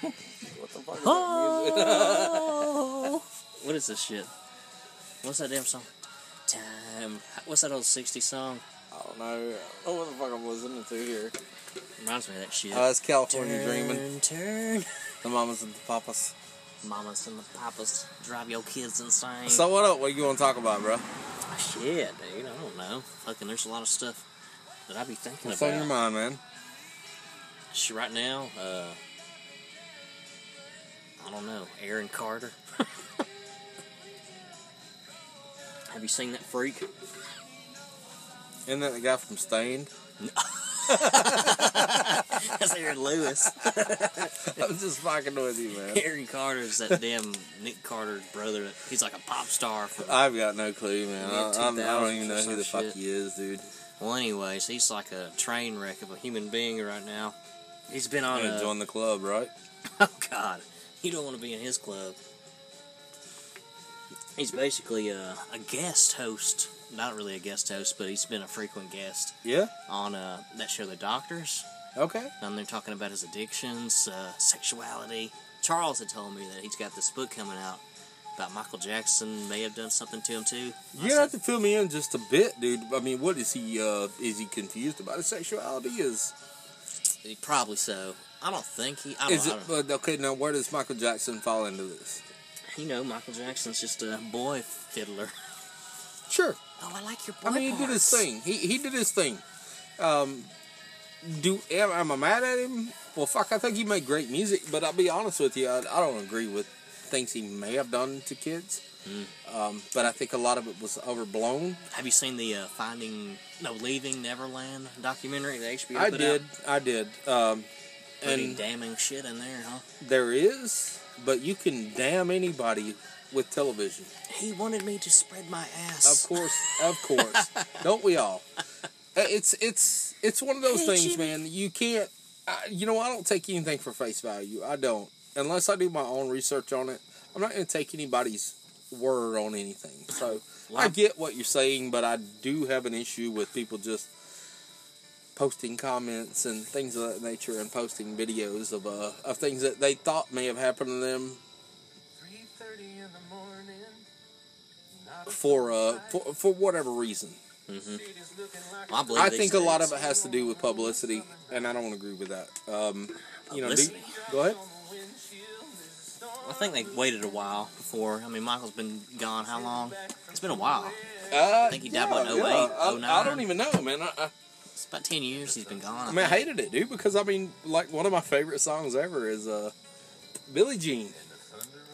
What the fuck is Oh, what is this shit? What's that damn song? Time. What's that old '60s song? I don't know. Oh, what the fuck I'm listening to here? Reminds me of that shit. Oh, it's California turn, Dreaming. Turn. The mamas and the papas. Mamas and the papas drive your kids insane. So what up? What you want to talk about, bro? shit, dude. I don't know. Fucking, there's a lot of stuff that I be thinking What's about. on your mind, man? Shit, right now, uh, I don't know. Aaron Carter. Have you seen that freak? Isn't that the guy from Staind? That's Aaron Lewis. I'm just fucking with you, man. Aaron Carter's that damn Nick Carter's brother. He's like a pop star. For, I've got no clue, man. I, I'm, don't even know who the some fuck he is, dude. well, anyways, he's like a train wreck of a human being right now. He's been on a. join the club, right? Oh God, you don't want to be in his club. He's basically a, a guest host. Not really a guest host, but he's been a frequent guest Yeah. on uh, that show, The Doctors. Okay. And they're talking about his addictions, uh, sexuality. Charles had told me that he's got this book coming out about Michael Jackson may have done something to him too. You have to fill me in just a bit, dude. I mean, what is he? uh Is he confused about his sexuality? Is probably so. I don't think he. I don't, is it? But okay, now where does Michael Jackson fall into this? you know, Michael Jackson's just a boy fiddler. Sure. Oh, I like your boy I mean, he did his thing. He he did his thing. Um, do am, am I mad at him? Well, fuck. I think he made great music, but I'll be honest with you, I, I don't agree with things he may have done to kids. Um, but I think a lot of it was overblown. Have you seen the uh, Finding No Leaving Neverland documentary that HBO I did. out? I did. Um, Pretty and damning shit in there, huh? there is, but you can damn anybody with television. He wanted me to spread my ass. Of course, of course. Don't we all? Uh, It's it's it's one of those Hey, things, Jimmy. man. You can't. I, you know, I don't take anything for face value. I don't, unless I do my own research on it. I'm not going to take anybody's word on anything. So Well, I I- get what you're saying, but I do have an issue with people just posting comments and things of that nature and posting videos of uh of things that they thought may have happened to them for uh for, for whatever reason. Well, I, I these think a lot of it has to do with publicity, and I don't agree with that. Um, you know, do, go ahead. I think they waited a while before. I mean, Michael's been gone how long? It's been a while. Uh, think he died, what, 08, I, 09? I don't even know, man. I, I, It's about ten years he's been gone. I mean, I hated it, dude, because I mean, like one of my favorite songs ever is uh, Billie Jean.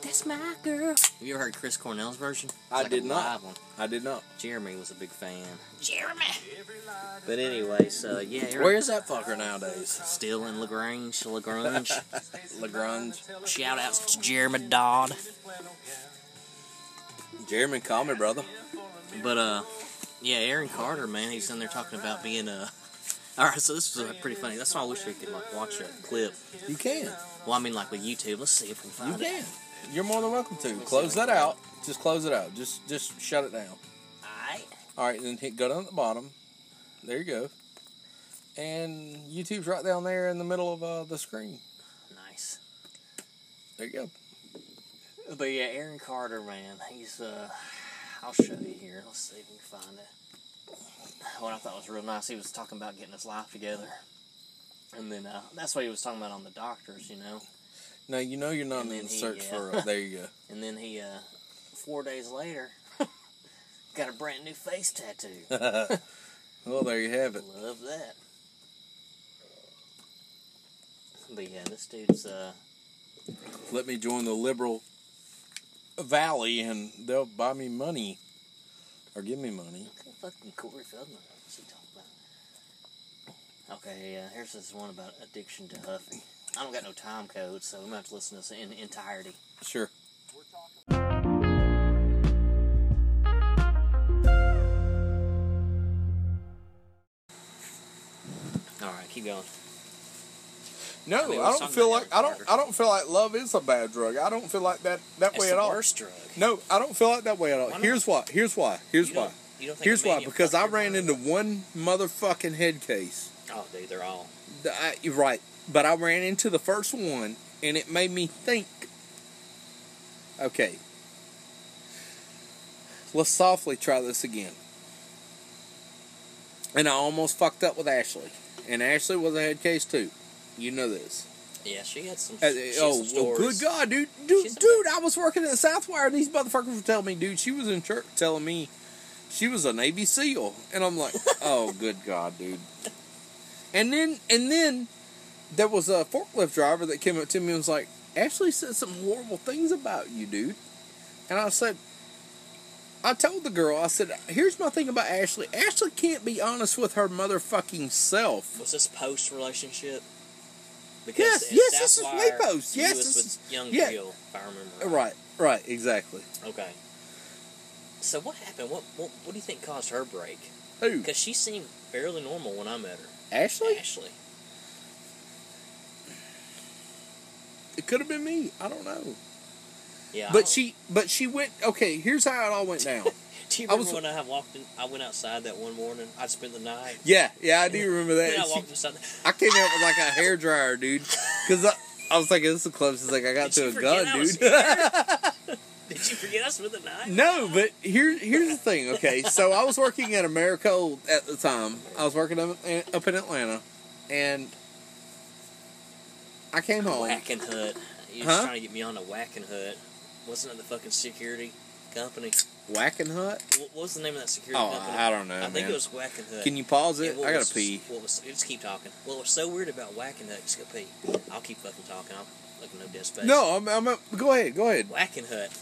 That's my girl. Have you ever heard Chris Cornell's version? It's I like did a not. live one. I did not. Jeremy was a big fan. Jeremy. But anyway, so yeah, Aaron- Where is that fucker nowadays? still in Lagrange, Lagrange. Lagrange. Shout outs to Jeremy Dodd. Jeremy, call me, brother. But uh, yeah, Aaron Carter, man, he's in there talking about being a. All right, so this was pretty funny. That's why I wish we could like watch a clip. You can. Well, I mean, like with YouTube. Let's see if we can You find it. can. You're more than welcome to. Close that out. Just close it out. Just just shut it down. Alright. All right, then hit go down at the bottom. There you go. And YouTube's right down there in the middle of uh, the screen. Nice. There you go. But yeah, Aaron Carter, man, he's uh, I'll show you here. Let's see if we can find it. What I thought was real nice, he was talking about getting his life together, and then uh, that's what he was talking about on the doctors, you know. Now you know you're not And in the he, search yeah. for. Uh, there you go. And then he, uh, four days later, got a brand new face tattoo. well, there you have it. Love that. But yeah, this dude's uh, Let me join the liberal valley, and they'll buy me money or give me money. fucking Corey Feldman. What's he talking about? Okay, yeah, here's this one about addiction to huffing. I don't got no time code, so I'm gonna have to listen to this in entirety. Sure. All right, keep going. No, I mean, I don't feel like I don't. I don't feel like love is a bad drug. I don't feel like that that It's way at all. worst drug. No, I don't feel like that way at all. Why? Here's why. Here's why. Here's why. don't- you don't think Here's why. Because I ran into one motherfucking head case. Oh, dude, they're all. I, right. But I ran into the first one, and it made me think. Okay, let's softly try this again. And I almost fucked up with Ashley, and Ashley was a head case too. You know this. Yeah, she had some. Uh, she oh, some well, good. God, dude, dude, She's dude! I was working at the Southwire, and these motherfuckers were telling me, dude, she was in church telling me she was a Navy SEAL, and I'm like, oh, good God, dude. And then, and then, there was a forklift driver that came up to me and was like, Ashley said some horrible things about you, dude. And I said, I told the girl, I said, here's my thing about Ashley. Ashley can't be honest with her motherfucking self. Was this post relationship? Yes, yes, this is way Yes, was this with is- young yeah. If I remember. Right. Right, right, exactly. Okay. So what happened? What, what what do you think caused her break? Who? Because she seemed fairly normal when I met her. Ashley? Ashley. It could have been me. I don't know. Yeah. But don't- she, but she went. Okay, here's how it all went down. Do you I was- when I walked in? I went outside that one morning. I spent the night. yeah, yeah, I do remember that. I She- walked inside. I came out with like a hair dryer, dude, because I, I was like, this is the closest like I got Did to a gun, dude. Did you forget I spent the night? no, but here, here's the thing. Okay, so I was working at Americold at the time. I was working up, up in Atlanta, and I came home. Whacking Hut. You was Huh? trying to get me on a Wackenhut. Wasn't it the fucking security company? Wackenhut. What what was the name of that security Oh, company? I don't know, I think it was Wackenhut. Can you pause it? And I gotta was- pee. What was? Just keep talking. What was so weird about Wackenhut? Just go pee. I'll keep fucking talking. I'll look no dead space. No, I'm, I'm. Go ahead. Go ahead. Wackenhut.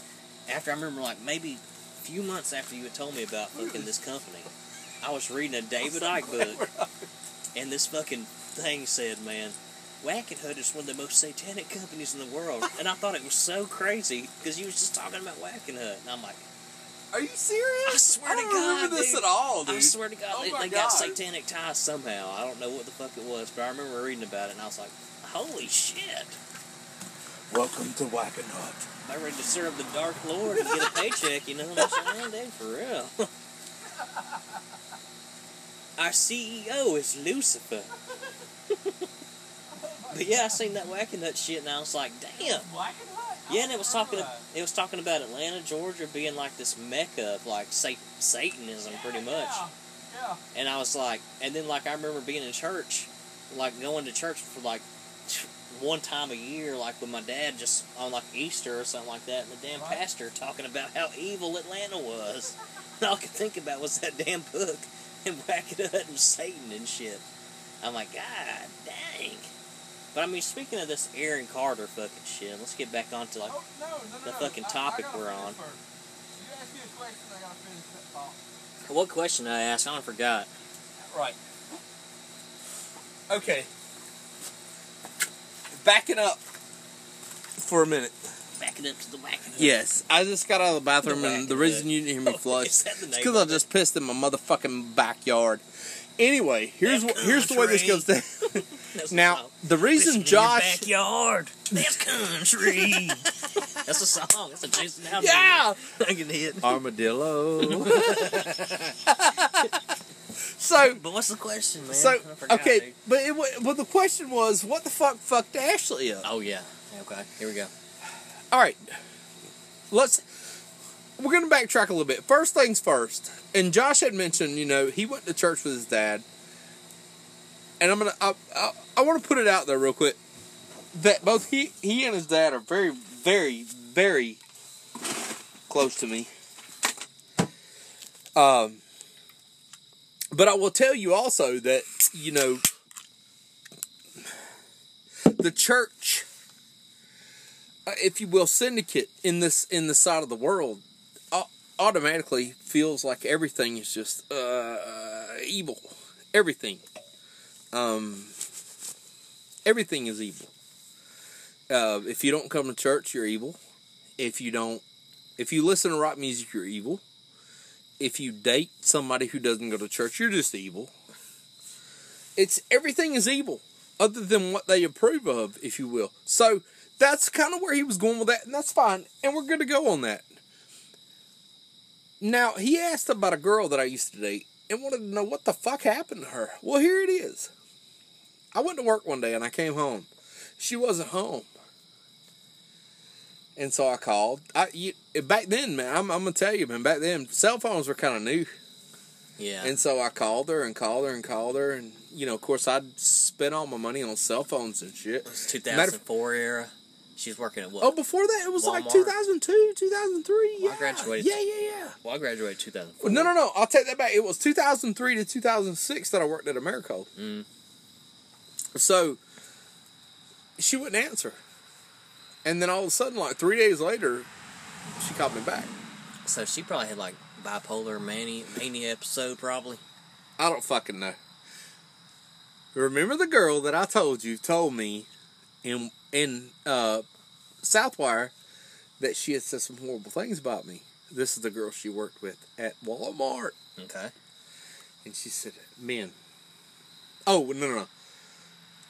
After I remember, like maybe a few months after you had told me about fucking this company, I was reading a David Icke book, and this fucking thing said, "Man, Wackenhut is one of the most satanic companies in the world," and I thought it was so crazy because you was just talking about Wackenhut, and I'm like, Are you serious? I swear to don't God, remember this dude. at all, dude. I swear to God, Oh they, my they got satanic ties somehow. I don't know what the fuck it was, but I remember reading about it, and I was like, "Holy shit!" Welcome to Wackenhut. I'm ready to serve the Dark Lord and get a paycheck, you know what I'm saying? Dude, for real. Our CEO is Lucifer. but yeah, I seen that whacking that shit and I was like, damn. Yeah, and it was talking it was talking about Atlanta, Georgia being like this mecca of like sa- Satanism pretty much. Yeah. And I was like, and then like I remember being in church, like going to church for like one time a year, like with my dad, just on like Easter or something like that, and the damn Right. pastor talking about how evil Atlanta was. And all I could think about was that damn book and whack it up and Satan and shit. I'm like, God dang. But I mean, speaking of this Aaron Carter fucking shit, let's get back onto like Oh, no, no, no, the fucking I- I topic we're on. first. You asked me a question, I gotta finish that thought. what question did I asked. I forgot. Right. Okay. Backing up for a minute. Backing up to the whack. Yes, I just got out of the bathroom, The and the reason you didn't hear me flush is because I just pissed in my motherfucking backyard. Anyway, here's That wh- here's the way this goes down. Now, song. the reason Listen in Josh, your backyard. That's country. That's a song. That's a Jason Aldean. yeah, I can hit. armadillo. so, But what's the question, man? so I forgot, okay, dude. but it, wa- but the question was, what the fuck fucked Ashley up? Oh yeah. Okay. Here we go. All right, let's. We're gonna backtrack a little bit. First things first, and Josh had mentioned, you know, he went to church with his dad, and I'm gonna, I, I, I want to put it out there real quick that both he, he and his dad are very, very, very close to me. Um, but I will tell you also that you know the church uh, if you will, syndicate in this in the side of the world automatically feels like everything is just uh, evil. Everything, um, everything is evil. Uh, if you don't come to church, you're evil. If you don't, if you listen to rock music, you're evil. If you date somebody who doesn't go to church, you're just evil. It's everything is evil, other than what they approve of, if you will. So that's kind of where he was going with that, and that's fine. And we're to go on that. Now, he asked about a girl that I used to date and wanted to know what the fuck happened to her. Well, here it is. I went to work one day and I came home. She wasn't home. And so I called. I you, back then, man. I'm, I'm gonna tell you, man. Back then, cell phones were kind of new, Yeah. and so I called her and called her and called her, and you know, of course, I'd spent all my money on cell phones and shit. it was 2004 era. She's working at what? Oh, before that, it was like 2002, 2003. Well, I Yeah, graduated- Yeah, yeah, yeah. well, I graduated 2004. Well, no, no, no. I'll take that back. It was 2003 to 2006 that I worked at Americo. Mm. So she wouldn't answer. And then all of a sudden, like three days later, she called me back. So she probably had like bipolar mania, mania episode, probably. I don't fucking know. Remember the girl that I told you told me in in uh, Southwire that she had said some horrible things about me. This is the girl she worked with at Walmart. Okay. And she said, "Man, oh no no no."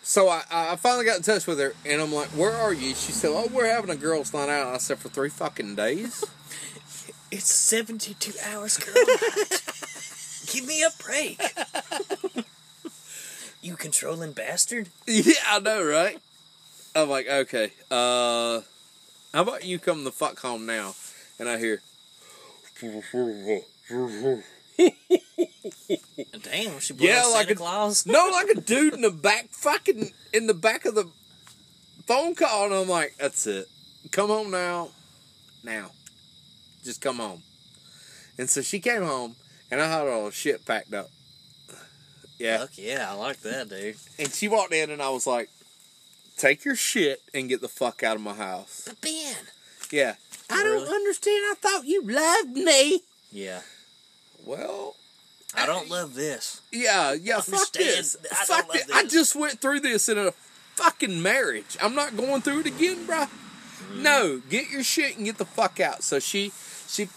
So I I finally got in touch with her, and I'm like, "Where are you?" She said, "Oh, we're having a girls' night out." I said, "For three fucking days." It's 72 hours, girl. Give me a break. you controlling bastard. yeah, I know, right? I'm like, okay. Uh, how about you come the fuck home now? And I hear, Damn, she blew Yeah, like Santa a- Claus. no, like a dude in the back, fucking in the back of the phone call, and I'm like, that's it. Come home now, now, just come home. And so she came home, and I had all the shit packed up. Yeah, Fuck yeah, I like that, dude. and she walked in, and I was like, take your shit and get the fuck out of my house. But Ben. Yeah. I Really? don't understand. I thought you loved me. Yeah. Well, I don't love this. yeah, yeah. Fuck this. I don't Fuck love this. I just went through this in a fucking marriage. I'm not going through it again, bruh. Mm. No, get your shit and get the fuck out. So she, she,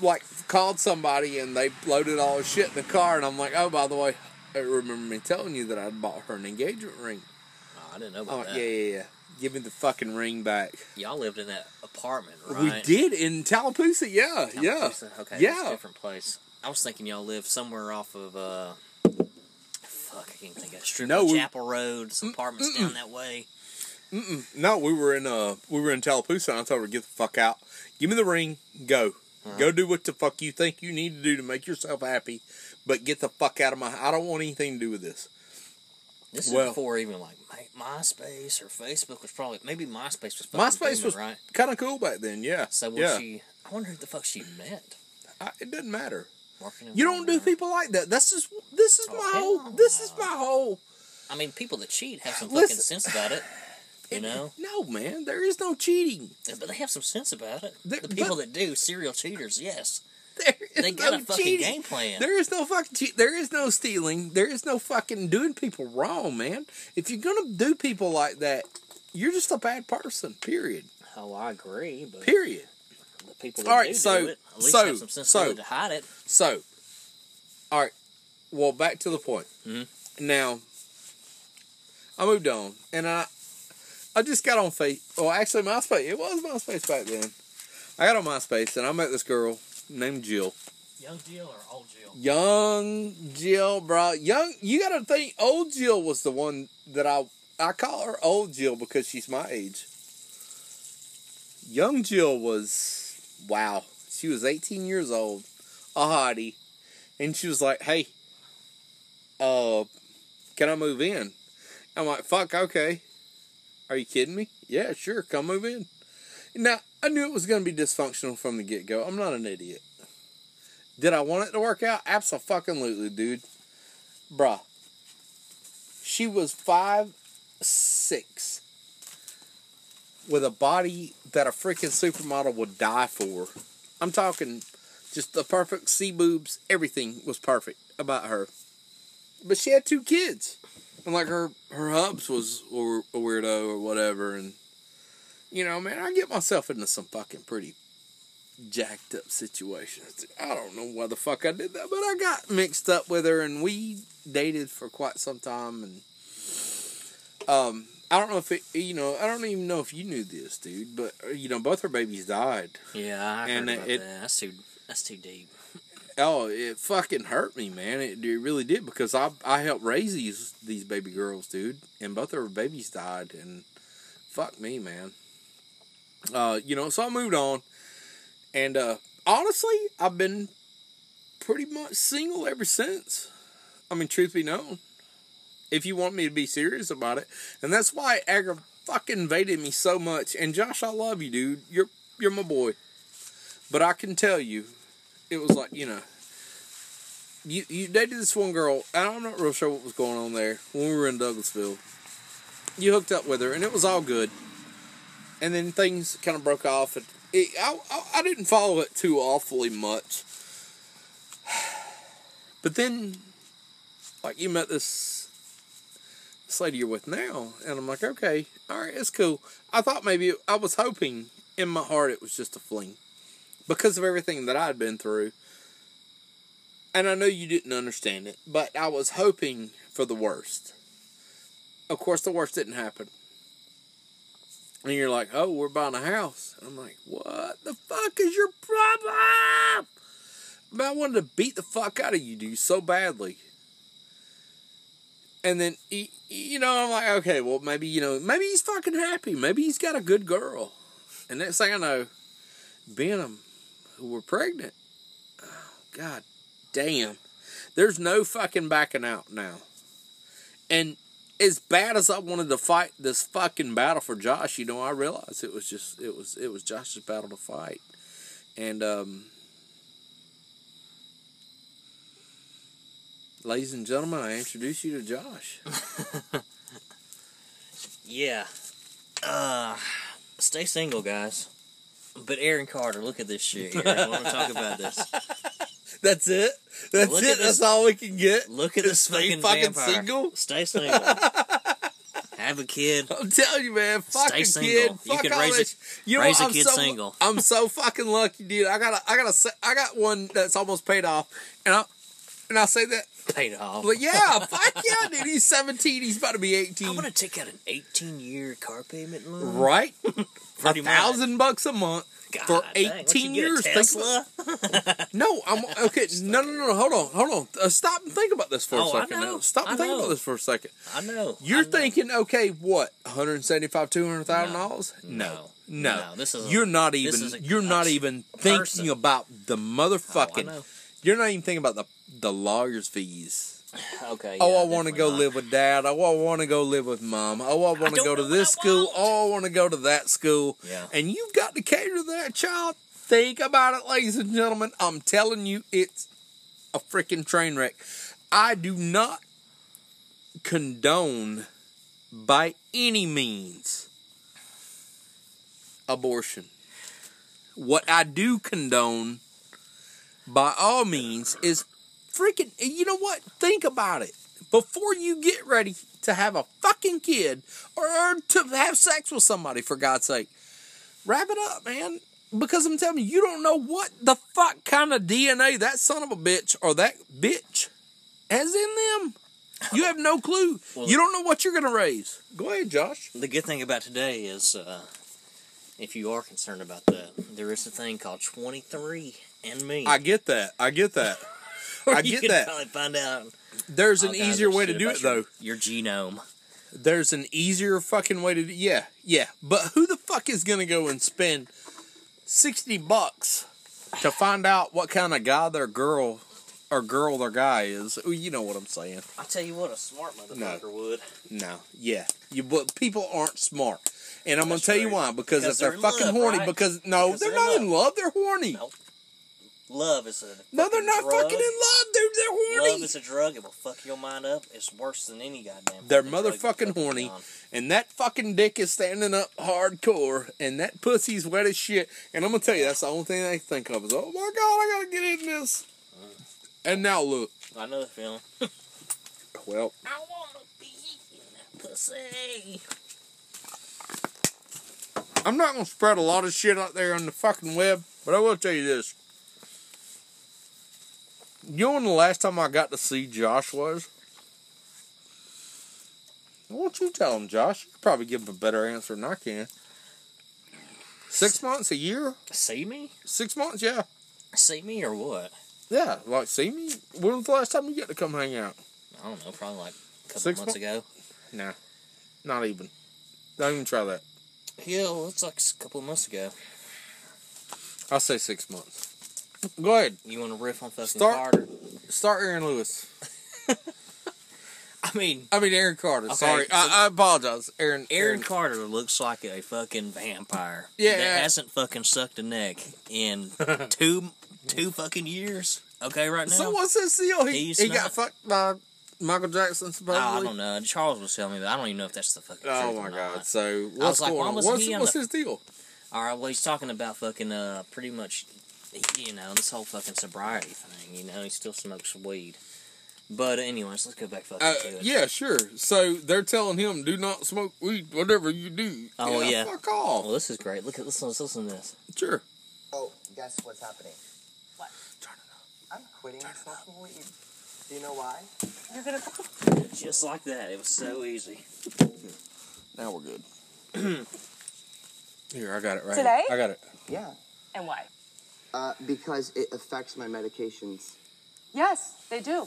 like called somebody and they loaded all her shit in the car, and I'm like, oh, by the way, I remember me telling you that I bought her an engagement ring. Oh, I didn't know about like, that. yeah, yeah, yeah. Give me the fucking ring back. Y'all lived in that apartment, right? We did in Tallapoosa, yeah, yeah. Okay, Yeah. different place. I was thinking y'all lived somewhere off of uh fuck, I can't think of. Strip No, we- Chapel Road, some apartments down that way. Mm-mm. No, we were in uh we were in Tallapoosa and I told her get the fuck out. Give me the ring, go. Uh-huh. Go do what the fuck you think you need to do to make yourself happy, but get the fuck out of my I don't want anything to do with this. This is Well- before even like My- MySpace or Facebook was probably maybe MySpace was MySpace booming, was right. kind of cool back then, yeah. So yeah. she? I wonder who the fuck she met. I, it doesn't matter. You don't do people like that. That's just this is Oh, my whole this is my whole I mean, people that cheat have some Listen- fucking sense about it. You know, No, man, there is no cheating. but they have some sense about it. There- the people but- that do serial cheaters, yes, There is they got no a fucking cheating. game plan. There is no fucking there is no stealing. There is no fucking doing people wrong, man. If you're gonna do people like that, you're just a bad person. Period. Oh, I agree, but Period. the people All right, so- it at least so- have some sensibility so- to hide it. So, all right. Well, back to the point. Mhm. Now, I moved on, and I, I just got on face. Well, actually, MySpace. It was MySpace back then. I got on MySpace, and I met this girl named Jill. Young Jill or old Jill? Young Jill, bro. Young. You got to think. Old Jill was the one that I. I call her Old Jill because she's my age. Young Jill was wow. She was 18 years old, a hottie, and she was like, "Hey, uh, can I move in?" I'm like, "Fuck, okay." Are you kidding me? Yeah, sure. Come move in. Now I knew it was going to be dysfunctional from the get go. I'm not an idiot. Did I want it to work out? Absolutely, dude. Bruh. She was five six with a body that a freaking supermodel would die for. I'm talking just the perfect sea boobs, everything was perfect about her. But she had two kids. And like her her hubs was a weirdo or whatever and you know, man, I get myself into some fucking pretty jacked up situations. I don't know why the fuck I did that, but I got mixed up with her and we dated for quite some time and um I don't know if it you know, I don't even know if you knew this, dude, but uh, you know, both her babies died. Yeah, I And heard about it- that. That's too. That's too deep. Oh, it fucking hurt me, man. It, it really did because I I helped raise these these baby girls, dude, and both of her babies died, and fuck me, man. Uh, you know, so I moved on, and uh, honestly, I've been pretty much single ever since. I mean, truth be known, if you want me to be serious about it, and that's why it fucking invaded me so much. And Josh, I love you, dude. You're you're my boy, but I can tell you, it was like you know. You, you dated this one girl, and I'm not real sure what was going on there when we were in Douglasville. You hooked up with her, and it was all good. And then things kind of broke off, and it, I, I, I didn't follow it too awfully much. But then, like, you met this, this lady you're with now, and I'm like, okay, all right, it's cool. I thought maybe, I was hoping in my heart it was just a fling because of everything that I'd been through. And I know you didn't understand it, but I was hoping for the worst. Of course, the worst didn't happen. And you're like, oh, we're buying a house. I'm like, what the fuck is your problem? But I wanted to beat the fuck out of you, dude, so badly. And then, you know, I'm like, okay, well, maybe, you know, maybe he's fucking happy. Maybe he's got a good girl. And next thing I know, Benham, who were pregnant. Oh, God damn. There's no fucking backing out now. And as bad as I wanted to fight this fucking battle for Josh, you know, I realized it was just it was it was Josh's battle to fight. And um ladies and gentlemen, I introduce you to Josh. Yeah. Uh, stay single, guys. But Aaron Carter, look at this shit. Here. I want to talk about this. That's it. That's Look it. at That's all we can get. Look at this fucking, fucking vampire. single? Stay single. Have a kid. I'm telling you, man. Fuck Stay a single. kid. You Fuck can all raise a- You know raise what? a I'm kid so, single. I'm so fucking lucky, dude. I got a, I got a, I got one that's almost paid off, and I, and I say that, Paid off. but yeah, fuck yeah, dude. He's 17. He's about to be 18. I'm gonna take out an 18 year car payment loan. right? A thousand bucks a month God for 18 you get, a years. Think Tesla? about- no, I'm okay. No, no, no. Hold on, hold on. Uh, stop and think about this for Oh, a I second. know. Now. Stop and I think about this for a second. I know. You're know. thinking, okay, what? 175, 200 thousand dollars? No. no, No, this is a- you're not even. a- you're not even thinking person. about the Oh, motherfucking. know. you're not even thinking about the the lawyer's fees. Okay. oh, I want to go not. live with dad. Oh, I want to go live with mom. Oh, I want to go to this school. Oh, I want to go to that school. Yeah. And you've got to cater to that child. Think about it, ladies and gentlemen. I'm telling you, it's a freaking train wreck. I do not condone by any means abortion. What I do condone by all means is freaking you know what? Think about it. Before you get ready to have a fucking kid or to have sex with somebody for god's sake wrap it up man. Because i'm telling you you don't know what the fuck kind of dna that son of a bitch or that bitch has in them. You have no clue. Well- you don't know what you're gonna raise. Go ahead josh. The good thing about today is, uh, if you are concerned about that, there is a thing called 23 and Me. i get that. I get that I get that. Probably find out. there's an easier way to do it though Your genome. There's an easier fucking way to do Yeah, yeah. But who the fuck is gonna go and spend sixty bucks to find out what kind of guy their girl or girl their guy is? You know what I'm saying. I'll tell you what, a smart motherfucker would. No. Yeah. You but people aren't smart. And I'm That's gonna tell you why. Because, Because if they're, they're in fucking love, horny, right? because no, Because they're, they're not in love. love, they're horny. Nope. Love is a No, they're not drug. fucking in love, dude. They're horny. Love is a drug. It will fuck your mind up. It's worse than any goddamn. They're fucking drug you motherfucking horny. on. And that fucking dick is standing up hardcore, and that pussy's wet as shit. And I'm gonna tell you, that's the only thing they think of is, oh my god, I gotta get in this. And now look, I know the feeling. well, I want to be in that pussy. I'm not gonna spread a lot of shit out there on the fucking web, but I will tell you this. You know when the last time I got to see Josh was? Why don't you tell him, Josh? You could probably give him a better answer than I can. Six months, a year? See me? Six months, yeah. See me or what? Yeah, like see me. When was the last time you got to come hang out? I don't know. Probably like a couple Six months mo- ago. Nah, not even. Don't even try that. Yeah, well, it's like a couple of months ago. I'll say six months. Go ahead. You want to riff on fucking Start- Carter? Start Aaron Lewis. I mean, I mean Aaron Carter. Okay, Sorry, so- I, I apologize. Aaron. Aaron Carter looks like a fucking vampire. Yeah. That hasn't fucking sucked a neck in two two fucking years. Okay, right now. So what's his deal? He, He's he not- got fucked by Michael Jackson Oh, supposedly. I don't know. Charles was telling me that. I don't even know if that's the fucking Oh my god! not. So what's like, going why on? What's, what's the- his deal? All right, well, he's talking about fucking uh, pretty much, you know, this whole fucking sobriety thing. You know, he still smokes weed. But anyways, let's go back fucking Uh, to it. yeah, sure. So they're telling him, "Do not smoke weed, whatever you do." Oh, yeah. fuck off. Well, this is great. Look at listen, let's listen to this. Sure. Oh, guess what's happening? What? I'm quitting smoking weed. Do you know why? You're gonna. Just like that. It was so easy. Now we're good. Here, I got it right. Today? Here. I got it. Yeah. And why? Uh, because it affects my medications. Yes, they do.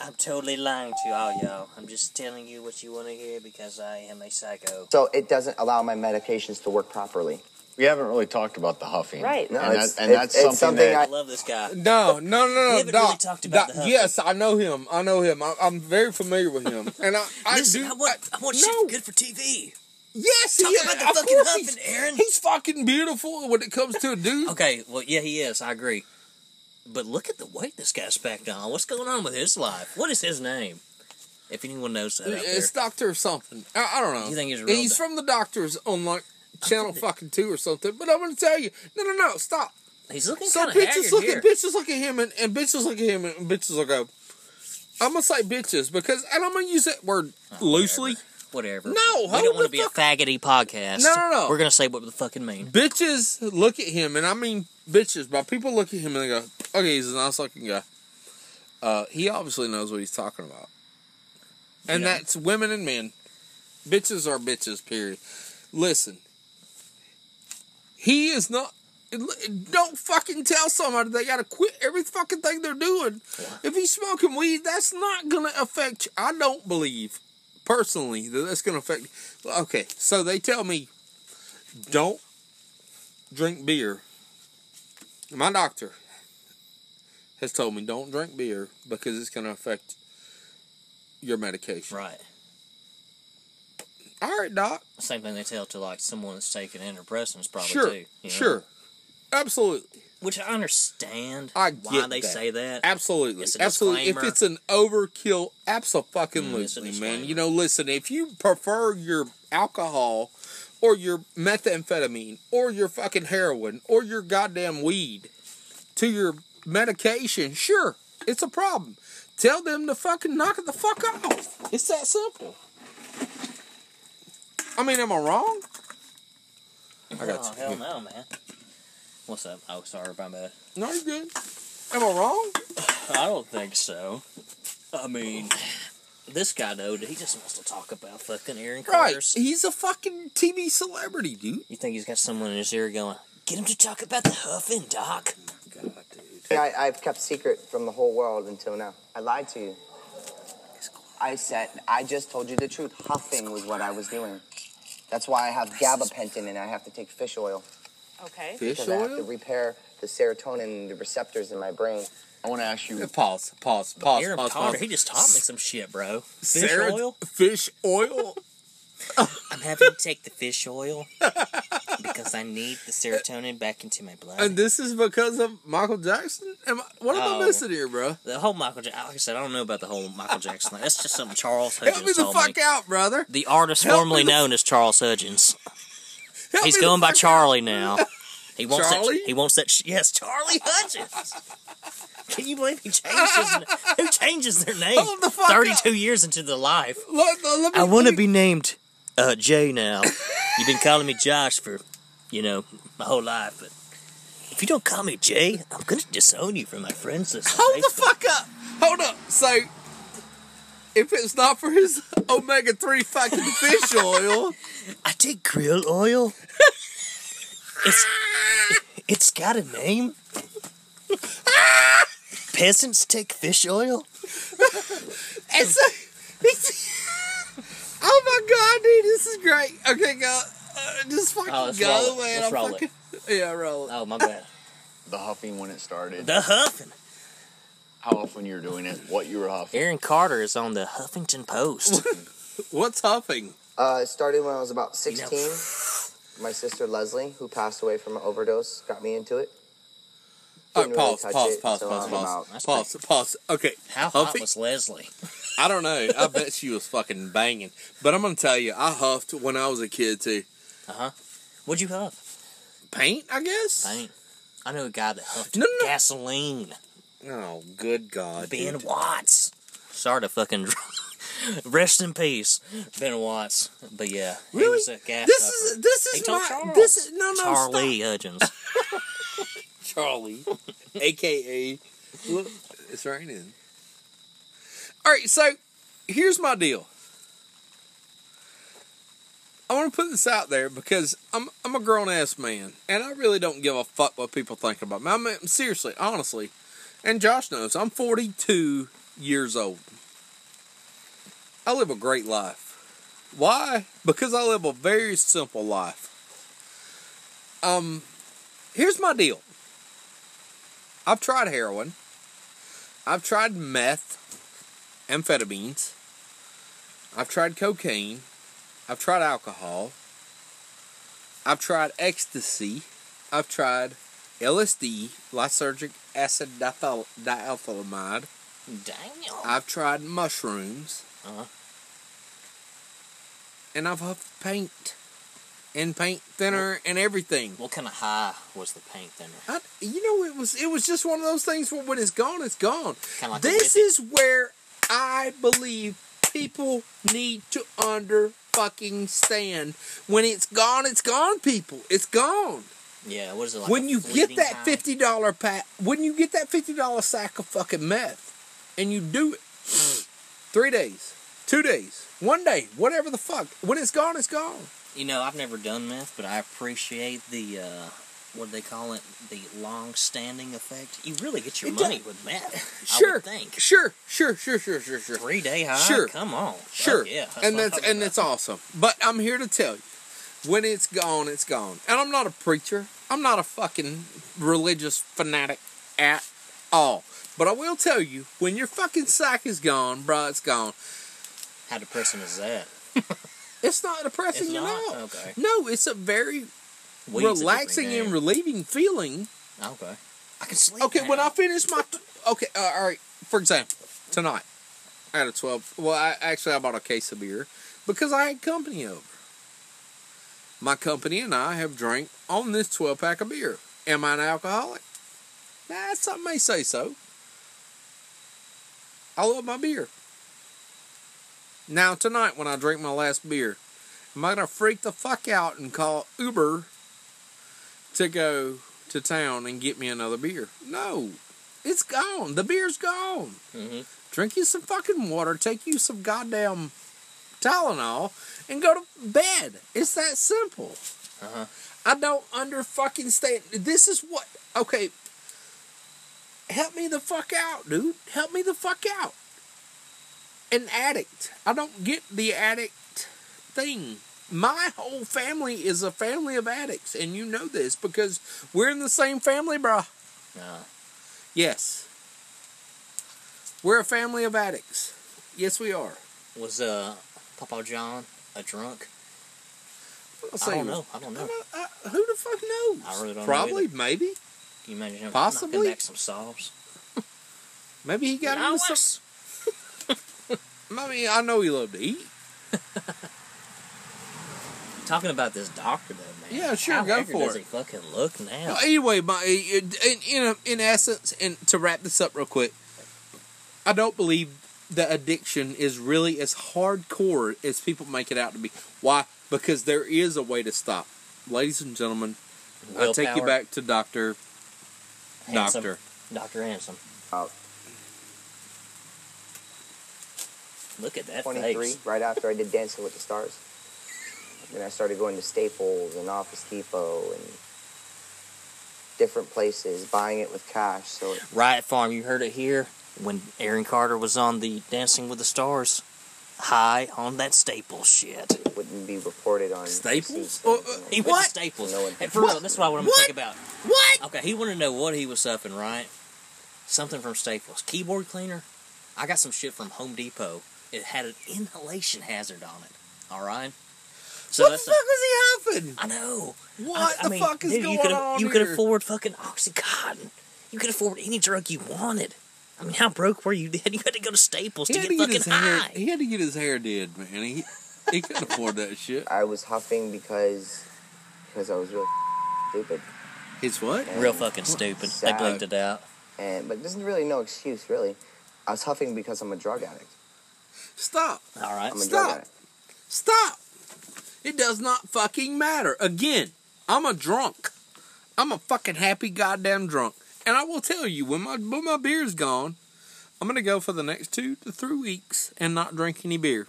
I'm totally lying to all y'all. I'm just telling you what you want to hear because I am a psycho. So it doesn't allow my medications to work properly. We haven't really talked about the huffing. Right. No, and, it's- that, and it's- that's it's something, something that I love this guy. No, no, no, no. We haven't Doc, really talked about Doc, the Huffy. Yes, I know him. I know him. I, I'm very familiar with him, and I, I Listen, do. I want, I, want no. shit good for TV. Yes, Talk he about is. the fucking huffing, he's, Aaron. He's fucking beautiful when it comes to a dude. Okay, well, yeah, he is. I agree. But look at the weight this guy's packed on. What's going on with his life? What is his name? If anyone knows that. It's Doctor something. I, I don't know. You think he's real He's doc- from the Doctors on like Channel fucking two or something. But I'm gonna tell you, no, no, no, stop. He's looking So bitches look here. at bitches look at him and, and bitches look at him and bitches will go. I'm gonna say bitches because and I'm gonna use that word loosely. Whatever. No, we don't want to be fuck- a faggoty podcast. No, no, no. We're gonna say what the fucking mean. Bitches look at him and I mean bitches, but people look at him and they go, "Okay, he's a nice looking guy." Uh, he obviously knows what he's talking about, and Yeah. that's women and men. Bitches are bitches. Period. Listen, he is not. Don't fucking tell somebody they gotta quit every fucking thing they're doing. If he's smoking weed, that's not gonna affect. I don't believe personally that that's gonna affect. Okay, so they tell me don't drink beer. My doctor has told me don't drink beer because it's gonna affect your medication. Right. All right, doc. Same thing they tell to like someone that's taking antidepressants, probably Sure, too. you know? sure, absolutely. Which I understand I get why they that. say that. Absolutely, absolutely. If it's an overkill, absolutely, Mm, man. You know, listen. If you prefer your alcohol, or your methamphetamine, or your fucking heroin, or your goddamn weed to your medication, sure, it's a problem. Tell them to fucking knock it the fuck off. It's that simple. I mean, am I wrong? I got oh, you. hell no, man. What's up? Oh, sorry, my bad. No, you're good. Am I wrong? I don't think so. I mean, this guy though, he just wants to talk about fucking Aaron Right. Carter's. He's a fucking TV celebrity, dude. You think he's got someone in his ear going, "Get him to talk about the huffing, Doc"? Oh God, dude. I, I've kept secret from the whole world until now. I lied to you. I said, I just told you the truth. Huffing was what I was doing. That's why I have gabapentin and I have to take fish oil. Okay. Fish Because I have to repair the serotonin the receptors in my brain. I want to ask you. Pause, pause, pause, Aaron pause, Carter, pause. he just taught me some shit, bro. Fish Sarah- oil? Fish oil? I'm having to take the fish oil because I need the serotonin back into my blood. and this is because of Michael Jackson? Am I, what am Oh. I missing here, bro? the whole Michael Jackson, like I said, I don't know about the whole Michael Jackson. That's just something Charles Help me Hudgens the told fuck me. out, brother. The artist Help me formerly the- known as Charles Hudgens. Help He's going by Charlie now. He wants Charlie? that. He wants that. Yes, Charlie Hudgens. Can you believe he changed his? Who changes their name? The Thirty-two years into the life. Let, let me, I want to be named uh, Jay now. You've been calling me Josh for, you know, my whole life, but if you don't call me Jay, I'm gonna disown you from my friends list. Hold the fuck up. Hold up. So, if it's not for his omega 3 fucking fish oil, I take krill oil. it's it's got a name. Peasants take fish oil. it's, a, it's Oh my god, dude, this is great. Okay, go. Uh, just fucking Oh, let's go, roll man. Let's I'm roll it. Yeah, roll it. Oh my bad. The huffing when it started. The huffing. How often you were doing it. What you were huffing. Aaron Carter is on the Huffington Post. What's huffing? Uh, it started when I was about You know- 16. My sister Leslie, who passed away from an overdose, got me into it. All right, Didn't really pause, touch pause, it pause, until pause, I'm pause, about- pause, pause. Okay, How hot huffing. was Leslie? I don't know. I bet she was fucking banging. But I'm gonna tell you, I huffed when I was a kid too. Uh huh. What'd you huff? Paint, I guess. Paint. I know a guy that huffed No, no, no. gasoline. Oh, good God. Ben dude. Watts. Sorry to fucking. Rest in peace, Ben Watts. But yeah, he Really? was a gas This huffer. is this is told my Charles. this is no no Charlie Hudgens. Charlie, aka look, it's raining. All right, so here's my deal. I want to put this out there because I'm I'm a grown ass man and I really don't give a fuck what people think about me. I mean, seriously, honestly, and Josh knows I'm 42 years old. I live a great life. Why? Because I live a very simple life. Um, here's my deal. I've tried heroin. I've tried meth, amphetamines. I've tried cocaine. I've tried alcohol. I've tried ecstasy. I've tried LSD, lysergic acid diethyl- diethylamide. Daniel. I've tried mushrooms. Uh-huh. And I've huffed paint. And paint thinner and everything. What kind of high was the paint thinner? I, you know, it was it was just one of those things where when it's gone, it's gone. Like this is where I believe people need to under fucking stand. When it's gone, it's gone, people. It's gone. Yeah, what is it like? when you get that fifty dollar pack, when you get that fifty dollar sack of fucking meth, and you do it, three days, two days, one day, whatever the fuck. When it's gone, it's gone. You know, I've never done meth, but I appreciate the uh, what do they call it? The long-standing effect. You really get your It money does. with meth. I Sure, would think. sure, sure, sure, sure, sure, sure. Three day high. Sure. Come on. Sure. Fuck yeah. and that's and about. that's awesome. But I'm here to tell you, when it's gone, it's gone. And I'm not a preacher. I'm not a fucking religious fanatic at all. But I will tell you, when your fucking sack is gone, bro, it's gone. How depressing is that? It's not depressing, It's not? know. Okay. No, it's a very Weed's relaxing different and relieving feeling. Okay. I can sleep. Okay, when. I finish my okay, uh, all right. For example, tonight I had a twelve. Well, I actually I bought a case of beer because I had company over. My company and I have drank on this twelve pack of beer. Am I an alcoholic? Nah, some may say so. I love my beer. Now tonight, when I drink my last beer, am I gonna freak the fuck out and call Uber to go to town and get me another beer. No, it's gone. The beer's gone. Mhm. Drink you some fucking water, take you some goddamn Tylenol, and go to bed. It's that simple. Uh-huh. I don't under fucking stand. This is what. Okay. Help me the fuck out, dude. Help me the fuck out. An addict. I don't get the addict thing. My whole family is a family of addicts, and you know this because we're in the same family, bruh. No. Yes. We're a family of addicts. Yes, we are. Was uh Papa John a drunk? I don't know. I don't know. I- I- who the fuck knows? I really don't know Probably, either. maybe. Can you imagine him Possibly. back some sauce? Maybe he got into some. I mean, I know he loved to eat. Talking about this doctor though, man. Yeah, sure, How go for does it. he fucking look now? Well, anyway, my in in, in essence, and to wrap this up real quick, I don't believe the addiction is really as hardcore as people make it out to be. Why? Because there is a way to stop. Ladies and gentlemen, I take you back to Doctor Handsome. Doctor. Doctor Handsome. About Look at that 23, face. right after I did Dancing with the Stars. Then I started going to Staples and Office Depot and different places, buying it with cash. So Riot Farm, you heard it here when Aaron Carter was on the Dancing with the Stars. High on that staple shit. would shouldn't be reported on Staples? receipts Oh, uh, He went What? Staples. No one- and for real, that's what I want to think about. What? Okay, he wanted to know what he was suffering, right? Something from Staples. Keyboard cleaner. I got some shit from Home Depot. It had an inhalation hazard on it. All right. So what the that's fuck was he huffing? I know. What I, I the mean, fuck is dude, going you could on You could afford fucking OxyContin. You could afford any drug you wanted. I mean, how broke were you? Then you had to go to Staples He to had get to get fucking his hair. high. He had to get his hair did, man. He he couldn't afford that shit. I was huffing because because I was real stupid. His what? Real fucking stupid. They Sad. blinked it out. And but there's really no excuse really. I was huffing because I'm a drug addict. Stop. All right. I'm a drug Stop. addict. Stop. It does not fucking matter. Again, I'm a drunk. I'm a fucking happy goddamn drunk. And I will tell you, when my when my beer's gone, I'm gonna go for the next two to three weeks and not drink any beer.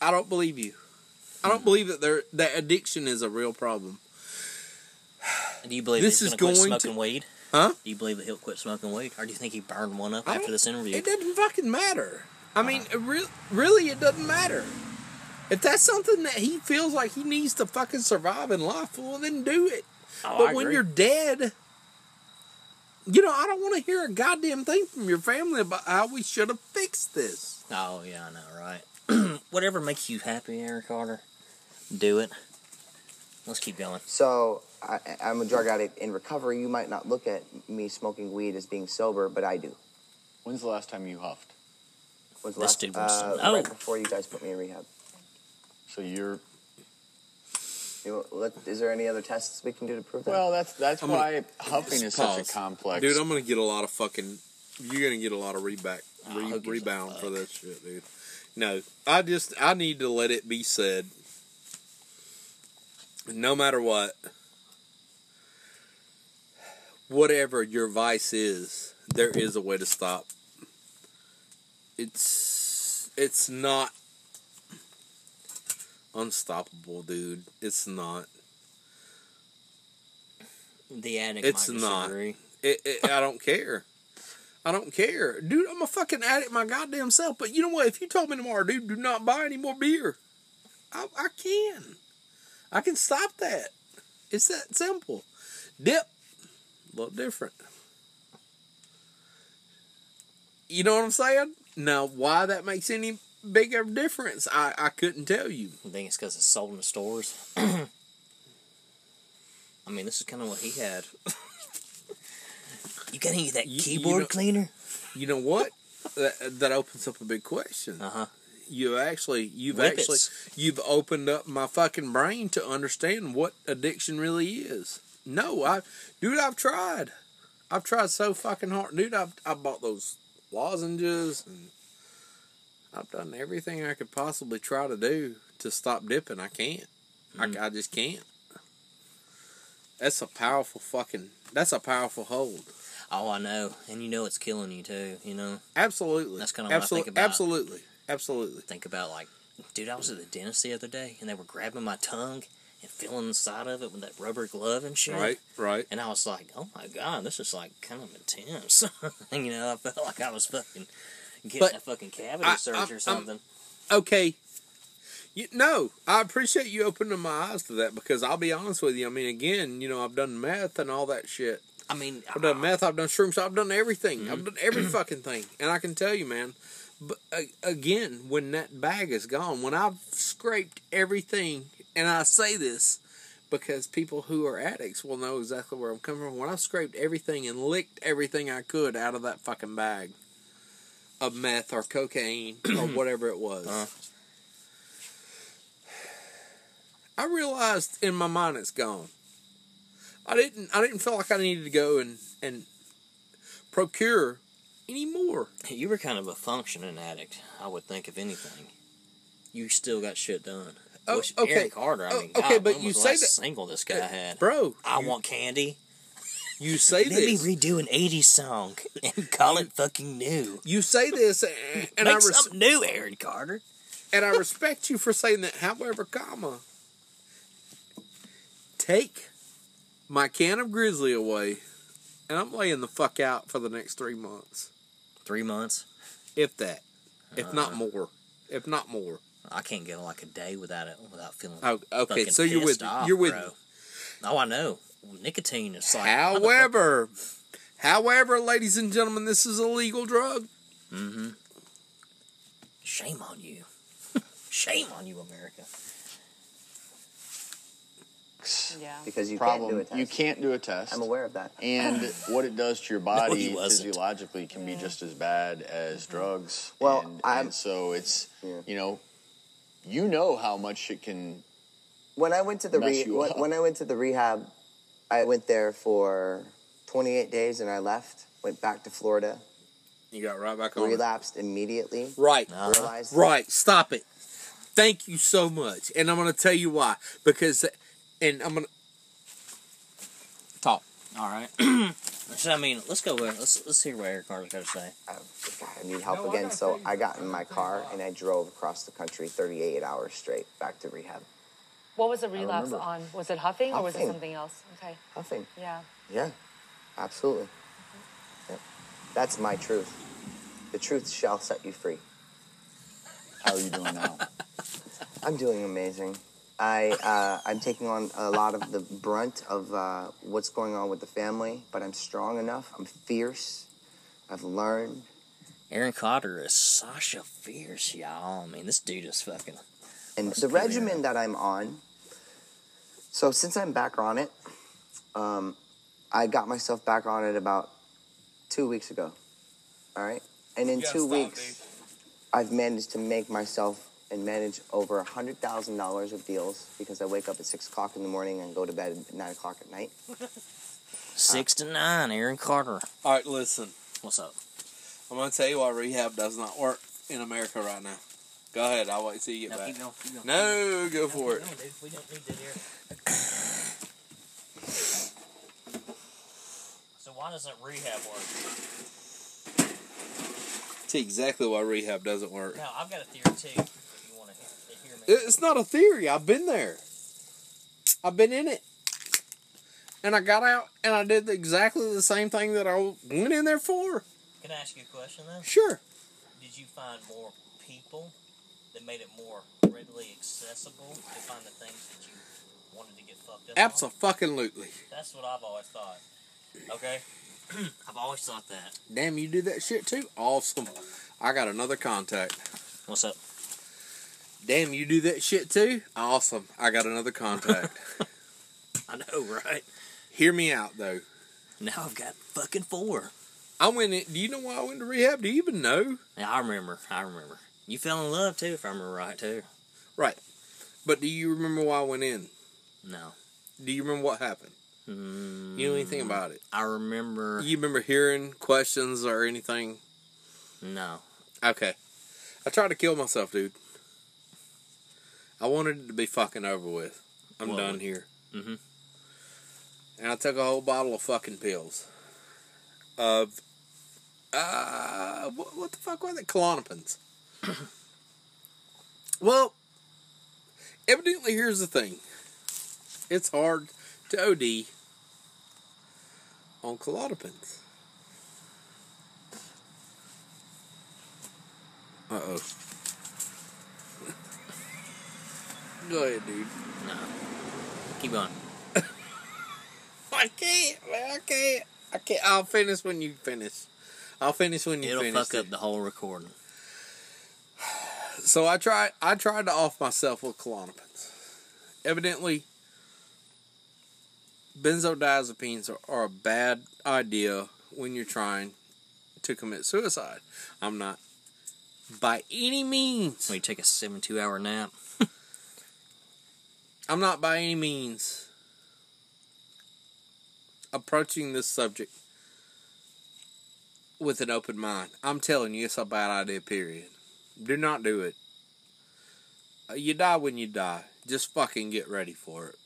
I don't believe you. I don't believe that there that addiction is a real problem. Do you believe This he's is gonna quit going to- smoking weed? Huh? Do you believe that he'll quit smoking weed, or do you think he burned one up I after this interview? It doesn't fucking matter. I mean, uh. it re- really, it doesn't matter. If that's something that he feels like he needs to fucking survive in life, well, then do it. Oh, but I when you're dead, you know, I don't want to hear a goddamn thing from your family about how we should have fixed this. Oh yeah, I know, right? Whatever makes you happy, Aaron Carter, do it. Let's keep going. So I, I'm a drug addict in recovery. You might not look at me smoking weed as being sober, but I do. When's the last time you huffed? Was This last, dude wants to uh, know. right before you guys put me in rehab. So you're You let, is there any other tests we can do to prove that? well. That's that's I'm gonna- why huffing is such a complex. Dude, I'm gonna get a lot of fucking. You're gonna get a lot of reback, Oh, re- who gives a rebound for fuck? this shit, dude. No, I just I need to let it be said. No matter what, whatever your vice is, there is a way to stop. It's it's not unstoppable, dude. It's not. The addict It's not. It, it, I don't care. I don't care. Dude, I'm a fucking addict my goddamn self. But you know what? If you told me tomorrow, dude, do not buy any more beer, I, I can. I can stop that. It's that simple. Dip, a little different. You know what I'm saying? Now, why that makes any bigger difference, I, I couldn't tell you. I think it's because it's sold in the stores. I mean, this is kind of what he had. you got any of that You- you keyboard know- cleaner? You know what? that, that opens up a big question. Uh huh. you actually you've Whippets. actually you've opened up my fucking brain to understand what addiction really is. No, I dude, I've tried. I've tried so fucking hard. Dude, I've I bought those lozenges and I've done everything I could possibly try to do to stop dipping. I can't. I, mm-hmm. I just can't. That's a powerful fucking that's a powerful hold. Oh, I know, and you know it's killing you too. You know, Absolutely. That's kinda what I think about. Absolutely. Absolutely. think about like, dude, I was at the dentist the other day, and they were grabbing my tongue and feeling the side of it with that rubber glove and shit. Right, right. And I was like, oh my god, this is like kind of intense. you know, I felt like I was fucking getting But a fucking cavity I- surgery I'm- or something. okay. You, no, I appreciate you opening my eyes to that because I'll be honest with you. I mean, again, you know, I've done meth and all that shit. I mean, I've done meth. I've done shrooms. I've done everything. Mm-hmm. I've done every fucking thing. And I can tell you, man. But uh, again, when that bag is gone, when I've scraped everything, and I say this because people who are addicts will know exactly where I'm coming from. When I scraped everything and licked everything I could out of that fucking bag of meth or cocaine or whatever it was. Uh-huh. I realized in my mind it's gone. I didn't I didn't feel like I needed to go and and procure any more. you were kind of a functioning addict, I would think, if anything. You still got shit done. Oh, Which okay. Aaron Carter, I Oh, mean, okay, God, but you say that- single this guy had. Bro, I you, want candy. You say Let this. me redo an '80s song and call it fucking new. you say this and, and I Make res- something new, Aaron Carter. and I respect you for saying that. However, comma, take my can of Grizzly away, and I'm laying the fuck out for the next three months, Three months. if that, if not uh. more, if not more. I can't go like a day without it without feeling. Oh, okay, so you're with off, You're with bro. me. Oh, I know. Nicotine is like. However, however, ladies and gentlemen, this is a legal drug. Mm-hmm. Shame on you. Shame on you, America. Yeah. Because you Problem. can't do a test. You can't do a test. I'm aware of that. And what it does to your body wasn't. physiologically can be just as bad as drugs. Well, and, and so it's Yeah. you know, you know how much it can. When I went to the re- when, when I went to the rehab, I went there for 28 days and I left. Went back to Florida. You got right back on. it. Relapsed immediately. Right. Uh-huh. Realized Right. Stop it. Thank you so much. And I'm going to tell you why. Because, and I'm going to talk. All right. so, I mean, let's go. With, let's let's hear what Eric Carter's got to say. I, I need help again. So I got in my car and I drove across the country 38 hours straight back to rehab. What was the relapse on? Was it huffing, or was it something else? Okay. Huffing. Yeah. Yeah, absolutely. Yep. That's my truth. The truth shall set you free. How are you doing now? I'm doing amazing. I uh, I'm taking on a lot of the brunt of uh, what's going on with the family, but I'm strong enough. I'm fierce. I've learned. Aaron Carter is Sasha Fierce, y'all. I mean, this dude is fucking. And the regimen up. that I'm on, so since I'm back on it, um, I got myself back on it about two weeks ago. All right? And in two stop, weeks, I've managed to make myself and manage over a $100,000 of deals because I wake up at 6 o'clock in the morning and go to bed at 9 o'clock at night. Six to nine, Aaron Carter. All right, listen. What's up? I'm going to tell you why rehab does not work in America right now. Go ahead. I'll wait till you get No, back. keep going, keep going. No, go for it. No, dude, we don't need. So why doesn't rehab work? You exactly why rehab doesn't work. Now I've got a theory too. If you want to hear me. It's not a theory. I've been there. I've been in it. And I got out and I did exactly the same thing that I went in there for. Can I ask you a question though? Sure. Did you find more people that made it more readily accessible to find the things that you wanted to get fucked up? Absolutely. That's what I've always thought. Okay. I've always thought that. Damn, you do that shit too? Awesome. I got another contact. What's up? Damn, you do that shit too? Awesome. I got another contact. I know, right? Hear me out though. Now I've got fucking four. I went in. Do you know why I went to rehab? Do you even know? Yeah, I remember. I remember. You fell in love too, if I remember right too. Right. But do you remember why I went in? No. Do you remember what happened? Mm, You know anything about it? I remember. You remember hearing questions or anything? No. Okay. I tried to kill myself, dude. I wanted it to be fucking over with. I'm done here. mhm. And I took a whole bottle of fucking pills. Of, uh, what, what the fuck was it? Klonopins. well, evidently, here's the thing. It's hard to OD on Klonopins. Uh oh. Go ahead, dude. No. Keep going. I can't, man. I can't. I can't. I'll finish when you finish. I'll finish when you finish. It'll fuck up the whole recording. So I tried. I tried to off myself with Klonopins. Evidently, benzodiazepines are, are a bad idea when you're trying to commit suicide. I'm not by any means. When you take a 72 hour nap. I'm not by any means approaching this subject with an open mind. I'm telling you, it's a bad idea, period. Do not do it. Uh, You die when you die. Just fucking get ready for it.